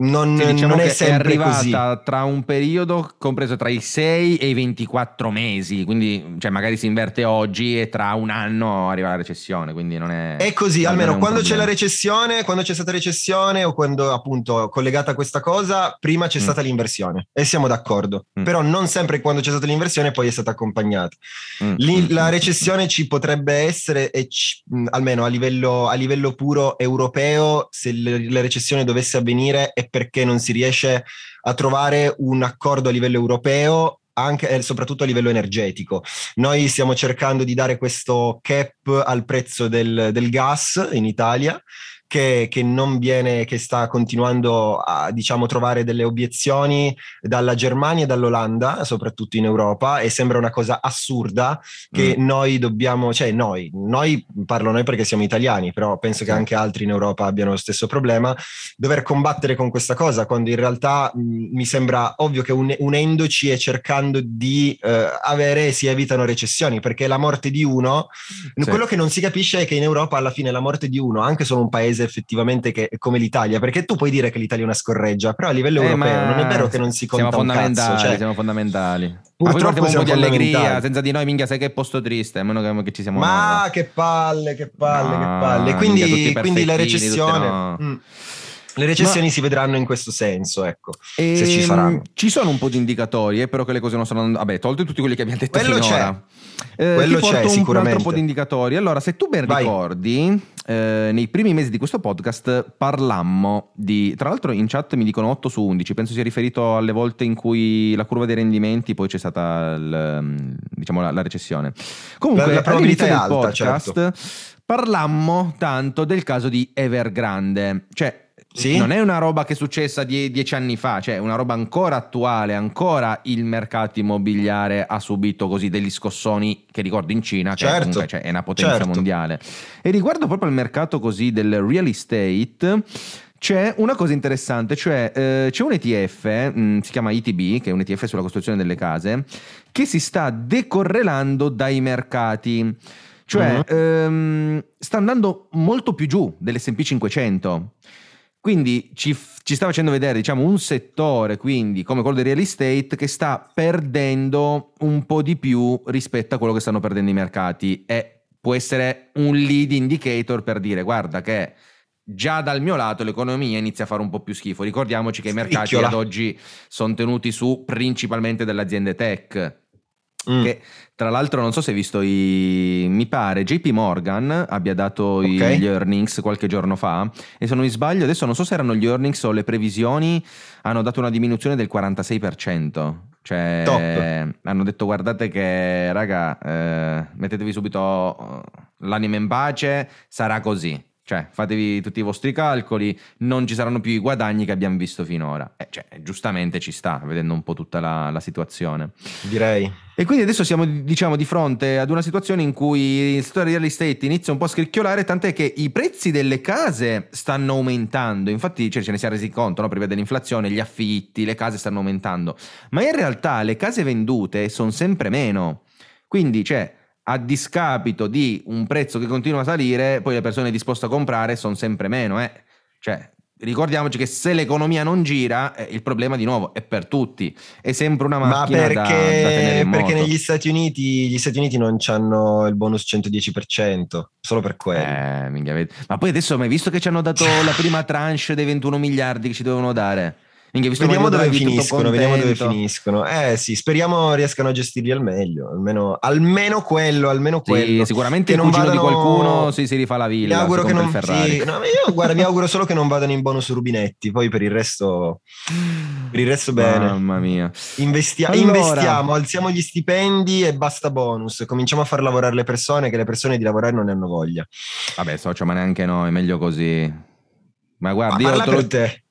non, sì, diciamo non è sempre è arrivata così. tra un periodo compreso tra i 6 e i 24 mesi, quindi cioè, magari si inverte oggi e tra un anno arriva la recessione, quindi non è... È così, almeno quando c'è la recessione, quando c'è stata recessione o quando appunto collegata a questa cosa, prima c'è mm. stata l'inversione e siamo d'accordo, mm. però non sempre quando c'è stata l'inversione poi è stata accompagnata. Mm. Lì, mm. la mm. recessione ci potrebbe essere, e ci, mm, almeno a livello, a livello puro europeo, se la recessione dovesse avvenire è perché non si riesce a trovare un accordo a livello europeo anche e soprattutto a livello energetico. Noi stiamo cercando di dare questo cap al prezzo del, del gas in Italia che, che, non viene, che sta continuando a diciamo, trovare delle obiezioni dalla Germania e dall'Olanda, soprattutto in Europa, e sembra una cosa assurda che mm. noi dobbiamo, cioè noi, noi parlo noi perché siamo italiani, però penso che anche altri in Europa abbiano lo stesso problema, dover combattere con questa cosa, quando in realtà mh, mm, mi sembra ovvio che un, unendoci e cercando di eh, avere si evitano recessioni, perché la morte di uno, sì. quello che non si capisce è che in Europa alla fine la morte di uno, anche solo un paese paese effettivamente che, come l'Italia, perché tu puoi dire che l'Italia è una scorreggia, però a livello eh, europeo non è vero che non si conta siamo fondamentali, cazzo, cioè, siamo fondamentali. Purtroppo siamo un po' di allegria, senza di noi minchia sai che posto triste, a meno che, che ci siamo Ma noi. che palle, che palle, no, che palle. Quindi, quindi la recessione... No. Mm. Le recessioni Ma... si vedranno in questo senso, ecco, e... se ci ehm, saranno. Ci sono un po' di indicatori, eh, però che le cose non sono andando... Vabbè, tolti tutti quelli che abbiamo detto Quello finora. C'è. Eh, Quello c'è, un, un altro po' di indicatori. Allora, se tu ben ricordi, eh, nei primi mesi di questo podcast parlammo di... Tra l'altro in chat mi dicono 8 su 11, penso sia riferito alle volte in cui la curva dei rendimenti, poi c'è stata il, diciamo, la, la, recessione. Comunque, la, la probabilità è alta, podcast, certo. parlammo tanto del caso di Evergrande, cioè Sì? Non è una roba che è successa die- dieci anni fa, cioè è una roba ancora attuale, ancora il mercato immobiliare ha subito così degli scossoni che ricordo in Cina, che Certo, comunque cioè, è una potenza certo. mondiale. E riguardo proprio al mercato così del real estate, c'è una cosa interessante, cioè eh, c'è un ETF, mh, si chiama ITB, che è un ETF sulla costruzione delle case, che si sta decorrelando dai mercati. Cioè, Mhm. ehm, sta andando molto più giù dell'SP 500. Quindi ci, ci sta facendo vedere, diciamo, un settore, quindi come quello del real estate, che sta perdendo un po' di più rispetto a quello che stanno perdendo i mercati. E può essere un lead indicator per dire, guarda che già dal mio lato l'economia inizia a fare un po' più schifo. Ricordiamoci che i mercati ad oggi sono tenuti su principalmente dalle aziende tech. Mm. Che tra l'altro non so se hai visto i... mi pare JP Morgan abbia dato i- Ok. gli earnings qualche giorno fa e se non mi sbaglio adesso non so se erano gli earnings o le previsioni hanno dato una diminuzione del 46%. Cioè Top. hanno detto guardate che raga eh, mettetevi subito l'anima in pace, sarà così. Cioè, fatevi tutti i vostri calcoli, non ci saranno più i guadagni che abbiamo visto finora. Eh, cioè, giustamente ci sta, vedendo un po' tutta la- la situazione. Direi. E quindi adesso siamo diciamo di fronte ad una situazione in cui il settore real estate inizia un po' a scricchiolare, tant'è che i prezzi delle case stanno aumentando. Infatti cioè, ce ne siamo resi conto, no? per via dell'inflazione, gli affitti, le case stanno aumentando. Ma in realtà le case vendute sono sempre meno. Quindi, cioè, a discapito di un prezzo che continua a salire, poi le persone disposte a comprare sono sempre meno. eh. Cioè, ricordiamoci che se l'economia non gira, eh, il problema di nuovo è per tutti. È sempre una Ma macchina da- da, tenere perché, in perché moto. negli Stati Uniti gli Stati Uniti non hanno il bonus 110%, solo per quello. Eh. Ma poi adesso hai mai visto che ci hanno dato la prima tranche dei 21 miliardi che ci dovevano dare? Minchia, visto Vediamo dove finiscono, vediamo dove finiscono. Eh sì, speriamo riescano a gestirli al meglio, almeno, almeno quello, almeno Sì, quello. sicuramente Che il non vadano- di qualcuno si, si rifà la Mi villa, auguro si che non Ferrari. sì, no, ma io guarda, mi auguro solo che non vadano in bonus rubinetti, poi per il resto per il resto bene. Mamma mia. Investia- Allora- Investiamo, alziamo gli stipendi e basta bonus. Cominciamo a far lavorare le persone, che le persone di lavorare non ne hanno voglia. Vabbè, socio, ma neanche noi, meglio così. Ma Ma guarda, io, parla te lo- te.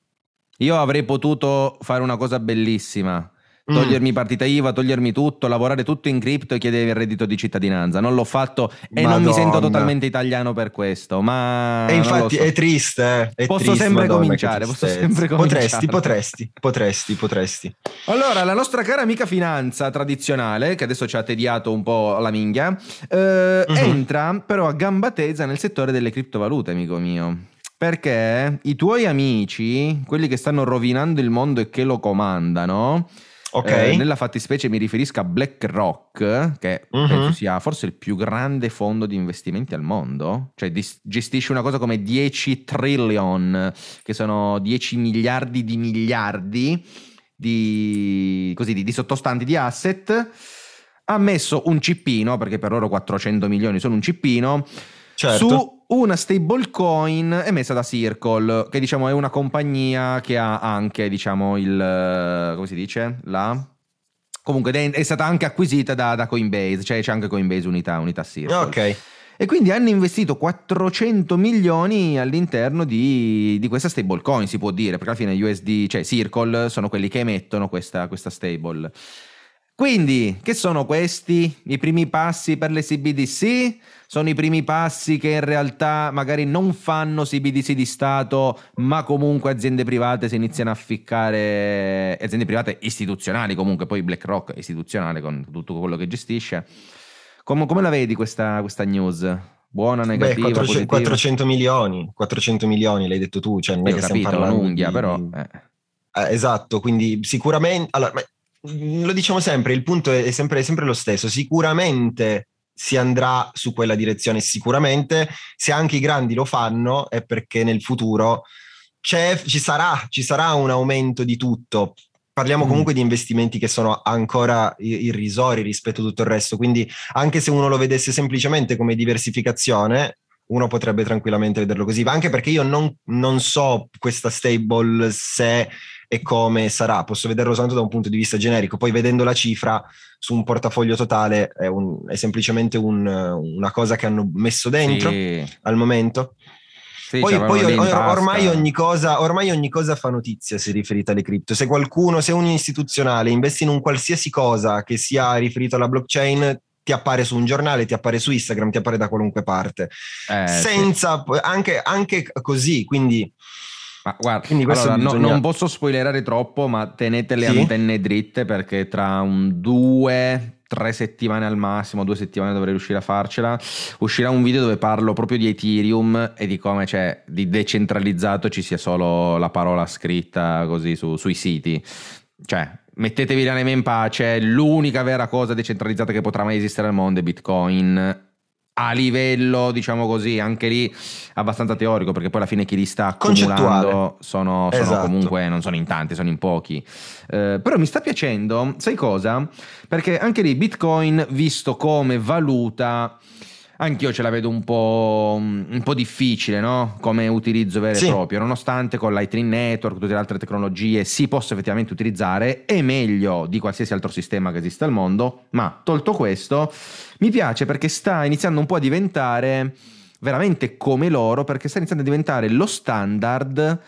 Io avrei potuto fare una cosa bellissima. Mm. Togliermi partita IVA, togliermi tutto, lavorare tutto in cripto e chiedere il reddito di cittadinanza. Non l'ho fatto e non mi Madonna. sento totalmente italiano per questo. Ma E infatti so. è triste, eh, è Posso triste, sempre Madonna, posso sempre Potresti, cominciare. potresti, potresti, potresti. Allora, la nostra cara amica finanza tradizionale, che adesso ci ha tediato un po' la minghia, eh, Mhm. entra però a gamba tesa nel settore delle criptovalute, amico mio. Perché i tuoi amici, quelli che stanno rovinando il mondo e che lo comandano, Ok. eh, nella fattispecie mi riferisco a BlackRock, che Mhm. penso sia forse il più grande fondo di investimenti al mondo, cioè dis- gestisce una cosa come 10 trillion, che sono 10 miliardi di miliardi di, così, di, di sottostanti di asset, ha messo un cippino, perché per loro 400 milioni sono un cippino, certo. su una stablecoin emessa da Circle, che diciamo è una compagnia che ha anche, diciamo, il... come si dice? La... Comunque è è stata anche acquisita da, da Coinbase, cioè c'è anche Coinbase unità, unità Circle. Ok. E quindi hanno investito 400 milioni all'interno di, di questa stablecoin, si può dire, perché alla fine USD, cioè Circle, sono quelli che emettono questa, questa stable. Quindi, che sono questi? I primi passi per le CBDC? Sono i primi passi che in realtà magari non fanno CBDC di Stato, ma comunque aziende private si iniziano a ficcare, aziende private istituzionali comunque, poi BlackRock istituzionale con tutto quello che gestisce. Come, come la vedi questa, questa news? Buona, Beh, negativa, 400, positiva? 400 milioni, 400 milioni l'hai detto tu, cioè non è stiamo capito, parlando un'unghia, di- però... eh. Eh, esatto, quindi sicuramente, allora, ma- lo diciamo sempre, il punto è sempre, è sempre lo stesso, sicuramente si andrà su quella direzione, sicuramente se anche i grandi lo fanno è perché nel futuro c'è, ci, sarà, ci sarà un aumento di tutto. Parliamo Mm. comunque di investimenti che sono ancora irrisori rispetto a tutto il resto, quindi anche se uno lo vedesse semplicemente come diversificazione, uno potrebbe tranquillamente vederlo così, ma anche perché io non, non so questa stable se e come sarà, posso vederlo soltanto da un punto di vista generico, poi vedendo la cifra su un portafoglio totale è, un- è semplicemente un- una cosa che hanno messo dentro Sì. al momento. Sì, poi, c'avevano poi or- ormai, ogni cosa, ormai ogni cosa fa notizia se riferita alle cripto. Se qualcuno, se un istituzionale investe in un qualsiasi cosa che sia riferito alla blockchain, ti appare su un giornale, ti appare su Instagram, ti appare da qualunque parte. Eh, sì. Senza, anche, anche così, quindi... Ma guarda, allora, no- bisogna- non posso spoilerare troppo, ma tenete le Sì? antenne dritte perché tra un due, tre settimane al massimo, due settimane dovrei riuscire a farcela, uscirà un video dove parlo proprio di Ethereum e di come c'è di decentralizzato ci sia solo la parola scritta così su- sui siti. Cioè, mettetevi l'anima in pace, l'unica vera cosa decentralizzata che potrà mai esistere al mondo è Bitcoin. A livello, diciamo così, anche lì abbastanza teorico, perché poi alla fine chi li sta accumulando sono, sono Esatto. comunque, non sono in tanti, sono in pochi. Eh, però mi sta piacendo, sai cosa? Perché anche lì Bitcoin visto come valuta, anch'io ce la vedo un po', un po' difficile, no? Come utilizzo vero Sì. e proprio, nonostante con Lightning Network, tutte le altre tecnologie si possa effettivamente utilizzare, è meglio di qualsiasi altro sistema che esista al mondo, ma tolto questo, mi piace perché sta iniziando un po' a diventare veramente come loro, perché sta iniziando a diventare lo standard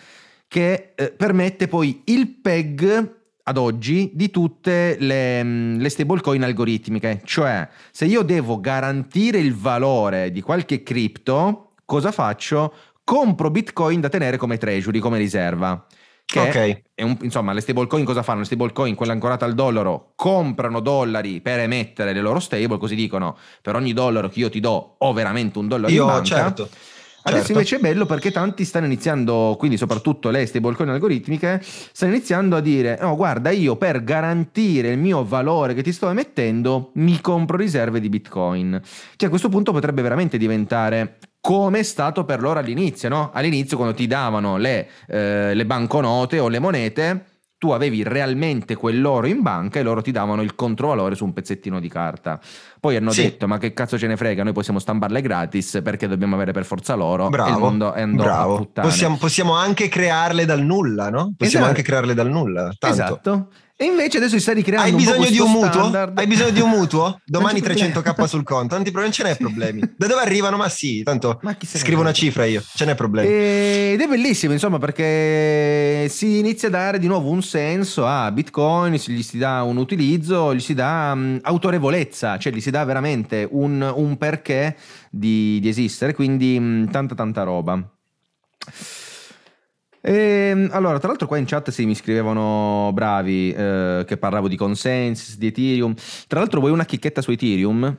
che eh, permette poi il PEG ad oggi di tutte le, mm, le stablecoin algoritmiche. Cioè, se io devo garantire il valore di qualche cripto, cosa faccio? Compro Bitcoin da tenere come treasury, come riserva. Che Ok. è un- insomma, le stablecoin cosa fanno? Le stablecoin, quelle ancorate al dollaro, comprano dollari per emettere le loro stable, così dicono per ogni dollaro che io ti do ho veramente un dollaro in Io, banca. certo. Adesso certo. invece è bello perché tanti stanno iniziando, quindi soprattutto le stablecoin algoritmiche, stanno iniziando a dire, no guarda io per garantire il mio valore che ti sto emettendo mi compro riserve di bitcoin. Cioè a questo punto potrebbe veramente diventare come è stato per loro all'inizio, no? All'inizio quando ti davano le, eh, le banconote o le monete, tu avevi realmente quell'oro in banca e loro ti davano il controvalore su un pezzettino di carta. Poi hanno Sì. detto: Ma che cazzo ce ne frega? Noi possiamo stamparle gratis perché dobbiamo avere per forza l'oro. e il Bravo, mondo è bravo. Possiamo, possiamo anche crearle dal nulla, no? Possiamo Esatto. anche crearle dal nulla. Tanto. Esatto. E invece adesso si sta ricreando Hai un bisogno di questo un mutuo? standard. Hai bisogno di un mutuo? Domani Non c'è 300k sul conto, non, ti, non ce n'è problemi. Da dove arrivano? Ma sì, tanto Ma scrivo una cifra io, ce n'è problemi. Ed è bellissimo, insomma, perché si inizia a dare di nuovo un senso a Bitcoin, gli si dà un utilizzo, gli si dà mh, autorevolezza, cioè gli si dà veramente un, un perché di, di esistere, quindi mh, tanta tanta roba. Ehm, allora, tra l'altro qua in chat sì, mi scrivevano bravi eh, che parlavo di consensus, di Ethereum. Tra l'altro vuoi una chicchetta su Ethereum?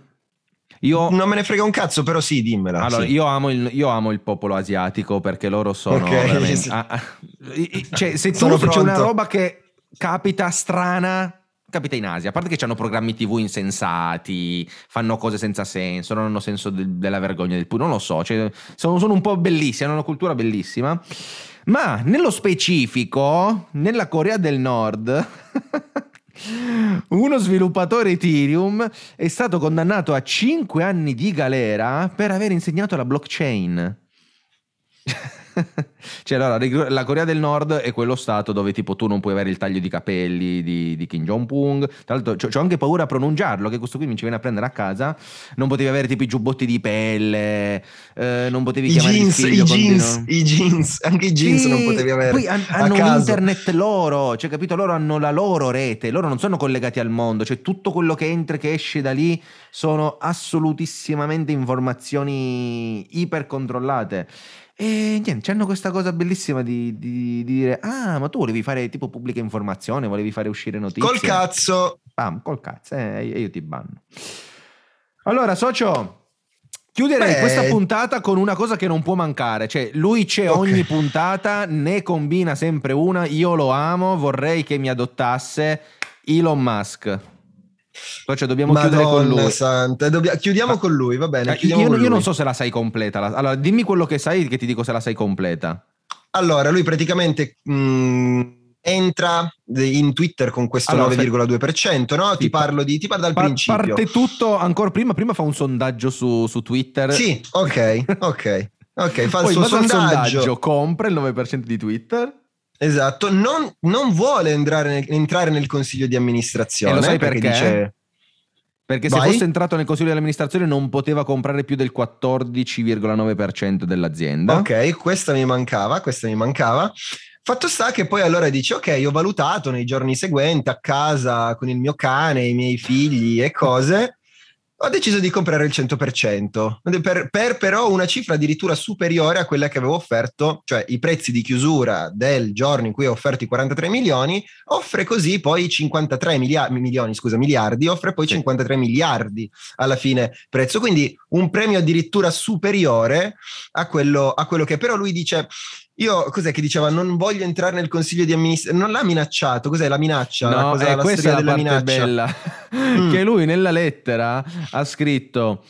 Io, Non me ne frega un cazzo, però sì, dimmela. allora, sì. io, amo il, io amo il popolo asiatico perché loro sono Ok, veramente... ah, ah, cioè, se tu Sono c'è una roba che capita strana, capita in Asia. A parte che hanno programmi TV insensati, fanno cose senza senso, non hanno senso del- della vergogna del puro, non lo so. cioè, sono, sono un po' bellissimi, hanno una cultura bellissima. Ma nello specifico, nella Corea del Nord... (laughs) Uno sviluppatore Ethereum è stato condannato a 5 anni di galera per aver insegnato la blockchain. (laughs) (laughs) cioè, allora, la Corea del Nord è quello stato dove tipo tu non puoi avere il taglio di capelli di, di Kim Jong-un. Tra l'altro, c'ho anche paura a pronunciarlo, che questo qui mi ci viene a prendere a casa. Non potevi avere tipo i giubbotti di pelle, eh, non potevi I chiamare jeans, il i figlio dei jeans, no- i jeans, anche i jeans sì, non potevi avere. Poi han- hanno internet loro, cioè capito? Loro hanno la loro rete, loro non sono collegati al mondo, cioè tutto quello che entra e che esce da lì sono assolutissimamente informazioni iper controllate. E niente, hanno questa cosa bellissima di, di- di dire: Ah, ma tu volevi fare tipo pubblica informazione, volevi fare uscire notizie. Col cazzo. Pam, col cazzo, eh, e io ti banno. Allora, socio. Chiuderei Beh. questa puntata con una cosa che non può mancare, cioè lui c'è Ok. ogni puntata, ne combina sempre una, io lo amo, vorrei che mi adottasse Elon Musk. Socio, dobbiamo chiudere con Madonna lui. santa. Dobbia- chiudiamo Ma- con lui, va bene. Eh, Io, io non lui. so se la sai completa. la- Allora, dimmi quello che sai che ti dico se la sai completa. Allora, lui praticamente mh, entra in Twitter con questo Allora, 9,2%, no? ti parlo di ti parlo dal Pa- principio. parte tutto ancora prima, prima fa un sondaggio su, su Twitter. Sì, ok, ok. Ok, fa il Poi suo base al sondaggio. sondaggio compra il 9% di Twitter. Esatto, non, non vuole entrare nel, entrare nel consiglio di amministrazione. E lo sai perché? dice Perché se Vai. fosse entrato nel consiglio dell'amministrazione non poteva comprare più del 14,9% dell'azienda. Ok, questa mi mancava, questa mi mancava. Fatto sta che poi allora dici, ok, ho valutato nei giorni seguenti a casa con il mio cane, i miei figli e cose, ho deciso di comprare il 100%, per, per però una cifra addirittura superiore a quella che avevo offerto, cioè i prezzi di chiusura del giorno in cui ho offerto i 43 milioni, offre così poi 53 milia- milioni, scusa, miliardi, offre poi Sì. 53 miliardi alla fine prezzo, quindi un premio addirittura superiore a quello, a quello che però lui dice io cos'è che diceva? Non voglio entrare nel consiglio di amministrazione non l'ha minacciato? Cos'è la minaccia? La, No, cosa, eh, la questa è la della parte minaccia. bella. (laughs) Mm. che lui nella lettera ha scritto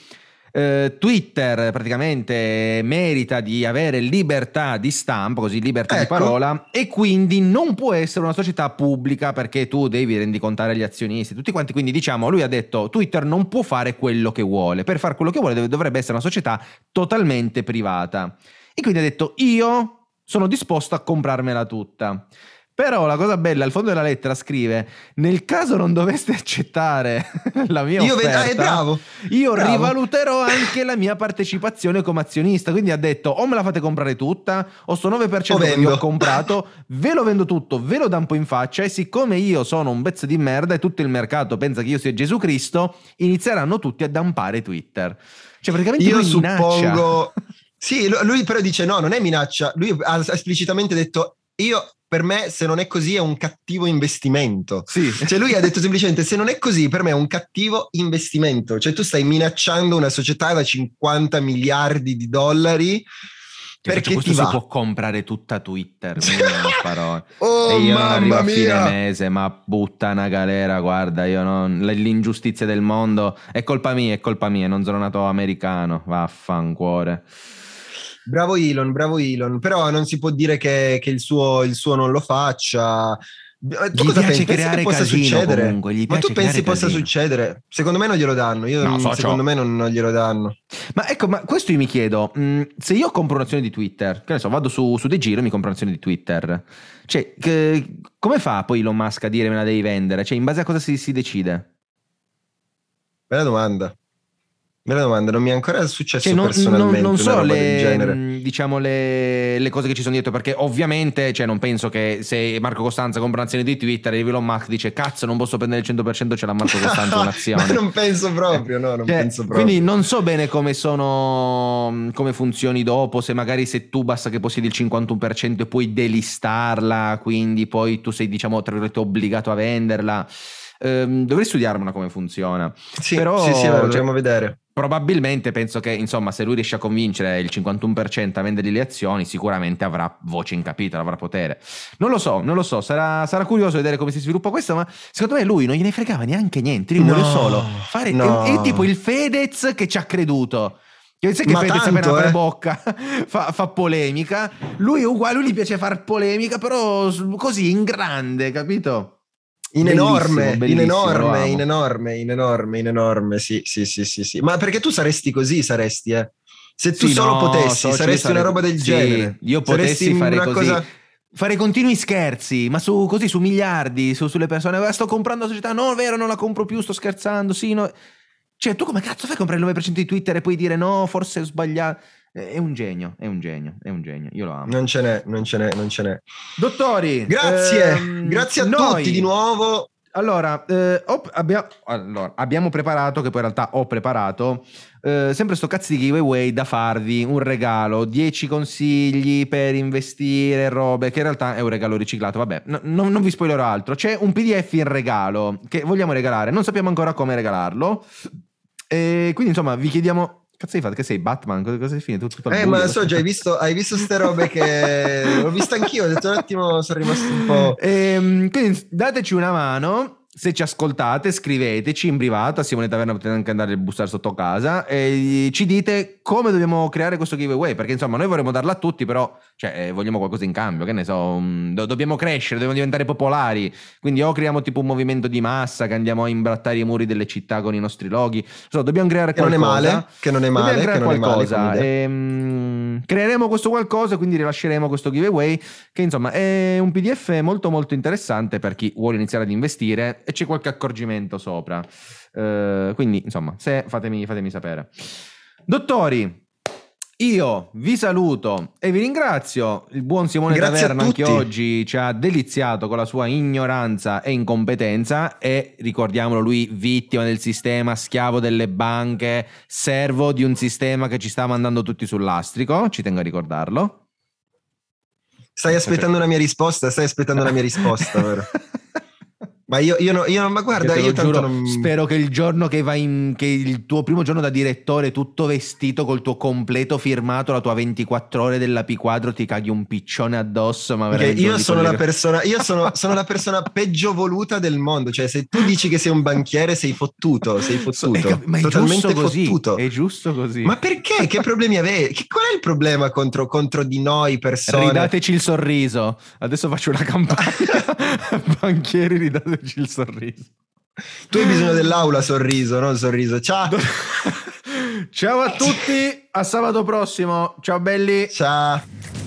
eh, Twitter praticamente merita di avere libertà di stampa, così libertà di Ecco. parola e quindi non può essere una società pubblica perché tu devi rendicontare agli azionisti, tutti quanti, quindi diciamo lui ha detto Twitter non può fare quello che vuole, per fare quello che vuole dovrebbe essere una società totalmente privata. E quindi ha detto io sono disposto a comprarmela tutta. Però la cosa bella, al fondo della lettera scrive: Nel caso non doveste accettare (laughs) la mia io offerta, vedo ah, bravo io bravo. rivaluterò anche la mia partecipazione come azionista. Quindi ha detto: o me la fate comprare tutta, o sto 9% O che vi ho comprato, ve lo vendo tutto, ve lo dampo in faccia. E siccome io sono un pezzo di merda e tutto il mercato pensa che io sia Gesù Cristo, inizieranno tutti a dampare Twitter. Cioè, praticamente io suppongo (laughs) sì lu- lui però dice no non è minaccia lui ha esplicitamente detto io per me se non è così è un cattivo investimento Sì. Cioè lui ha detto semplicemente se non è così per me è un cattivo investimento, cioè tu stai minacciando una società da 50 miliardi di dollari Cioè, perché questo si può comprare tutta Twitter. (laughs) Oh e io non arrivo a fine mia! mese, ma butta una galera, guarda, io non... l'ingiustizia del mondo è colpa mia, è colpa mia, non sono nato americano, vaffancuore. Bravo Elon, bravo Elon, però non si può dire che, che il, suo, il suo non lo faccia. Eh, Tu Gli cosa piace pensi? Pensi creare che possa casino succedere? comunque, gli Ma tu pensi possa casino. succedere? Secondo me non glielo danno. Io, No, so, secondo ciò. me non, non glielo danno. Ma ecco, ma questo io mi chiedo, mh, se io compro un'azione di Twitter, che ne so, vado su, su De Giro e mi compro un'azione di Twitter, cioè, che- come fa poi Elon Musk a dire me la devi vendere? Cioè, in base a cosa si, si decide? Bella domanda. Bella domanda, non mi è ancora successo Cioè, non, personalmente non- non so le, mh, diciamo le, le cose che ci sono dietro, perché ovviamente cioè, non penso che se Marco Costanza compra un'azione di Twitter e Elon Musk dice cazzo non posso prendere il 100% ce l'ha Marco Costanza (laughs) un'azione. Non penso proprio, no, non Cioè, penso proprio. Quindi non so bene come sono, mh, come funzioni dopo, se magari se tu basta che possiedi il 51% e puoi delistarla, quindi poi tu sei diciamo tra virgolette obbligato a venderla. Ehm, dovrei studiarmela come funziona. Sì, però, sì, sì, cioè, dovremmo vedere. Probabilmente penso che, insomma, se lui riesce a convincere il 51% a vendergli le azioni, sicuramente avrà voce in capitolo, avrà potere. Non lo so, non lo so, sarà, sarà curioso vedere come si sviluppa questo, ma secondo me lui non gliene fregava neanche niente, lui vuole No, solo fare... no. È, è tipo il Fedez che ci ha creduto. Che sai che tanto, appena apre eh. bocca (laughs) fa, fa polemica, lui è uguale, lui gli piace fare polemica, però così in grande, capito? In enorme, in bellissimo, enorme, in enorme, in enorme, in enorme, sì, sì, sì, sì, sì. Ma perché tu saresti così, saresti, eh? Se tu Sì, solo no, potessi, io saresti una sarei- roba del sì, genere. Io Saresti potessi fare una così. cosa- Fare continui scherzi, ma su, così su miliardi, su- sulle persone. "Ah, Sto comprando la società, no, è vero, non la compro più, sto scherzando, sì, no. Cioè, tu come cazzo fai a comprare il 9% di Twitter e poi dire no, forse ho sbagliato? È un genio, è un genio, è un genio, io lo amo. Non ce n'è, non ce n'è, non ce n'è. Dottori, Grazie, ehm, grazie a noi- tutti di nuovo. Allora, eh, ho- abbia- allora, abbiamo preparato, che poi in realtà ho preparato, eh, sempre sto cazzo di giveaway da farvi, un regalo, 10 consigli per investire, robe, che in realtà è un regalo riciclato, vabbè, no- no- non vi spoilerò altro, c'è un PDF in regalo che vogliamo regalare, non sappiamo ancora come regalarlo, e quindi insomma vi chiediamo... Cazzo hai fatto? Che sei Batman? Cosa, cosa sei finito? Tutto Eh, ma so già, hai visto, hai visto ste robe che (laughs) l'ho vista anch'io, ho detto un attimo, sono rimasto un po'... Ehm, quindi dateci una mano. Se ci ascoltate, scriveteci in privato. A Simone Taverna potete anche andare a bussare sotto casa e ci dite come dobbiamo creare questo giveaway. Perché insomma, noi vorremmo darla a tutti, però cioè, eh, vogliamo qualcosa in cambio. Che ne so, mm, do- dobbiamo crescere, dobbiamo diventare popolari. Quindi o creiamo tipo un movimento di massa che andiamo a imbrattare i muri delle città con i nostri loghi. So, dobbiamo creare Che non è qualcosa. male, che non è Dobbiamo male, creare che non è male qualcosa. come idea. Ehm, creeremo questo qualcosa, quindi rilasceremo questo giveaway, che insomma è un PDF molto molto interessante per chi vuole iniziare ad investire e c'è qualche accorgimento sopra. Uh, quindi insomma, se fatemi, fatemi sapere. Dottori, io vi saluto e vi ringrazio. Il buon Simone Grazie Taverna anche oggi ci ha deliziato con la sua ignoranza e incompetenza e ricordiamolo lui vittima del sistema, schiavo delle banche, servo di un sistema che ci sta mandando tutti sull'astrico, ci tengo a ricordarlo. Stai aspettando una mia risposta, stai aspettando una mia risposta, vero? (laughs) Ma io, io, no, io ma guarda, io, io giuro, non... spero che il giorno che vai in, che il tuo primo giorno da direttore, tutto vestito col tuo completo firmato, la tua 24 ore della P4, ti caghi un piccione addosso. Ma okay, io sono la persona, io sono, sono, la persona peggio voluta del mondo. Cioè, se tu dici che sei un banchiere, sei fottuto, sei fottuto. È, ma è totalmente così, fottuto. È giusto così. Ma perché? Che problemi avete? Qual è il problema contro, contro di noi persone? Ridateci il sorriso. Adesso faccio una campagna. (laughs) banchieri, ridateci il sorriso. Tu hai bisogno dell'aula sorriso, non sorriso. Ciao. (laughs) Ciao a tutti, a sabato prossimo. Ciao belli. Ciao.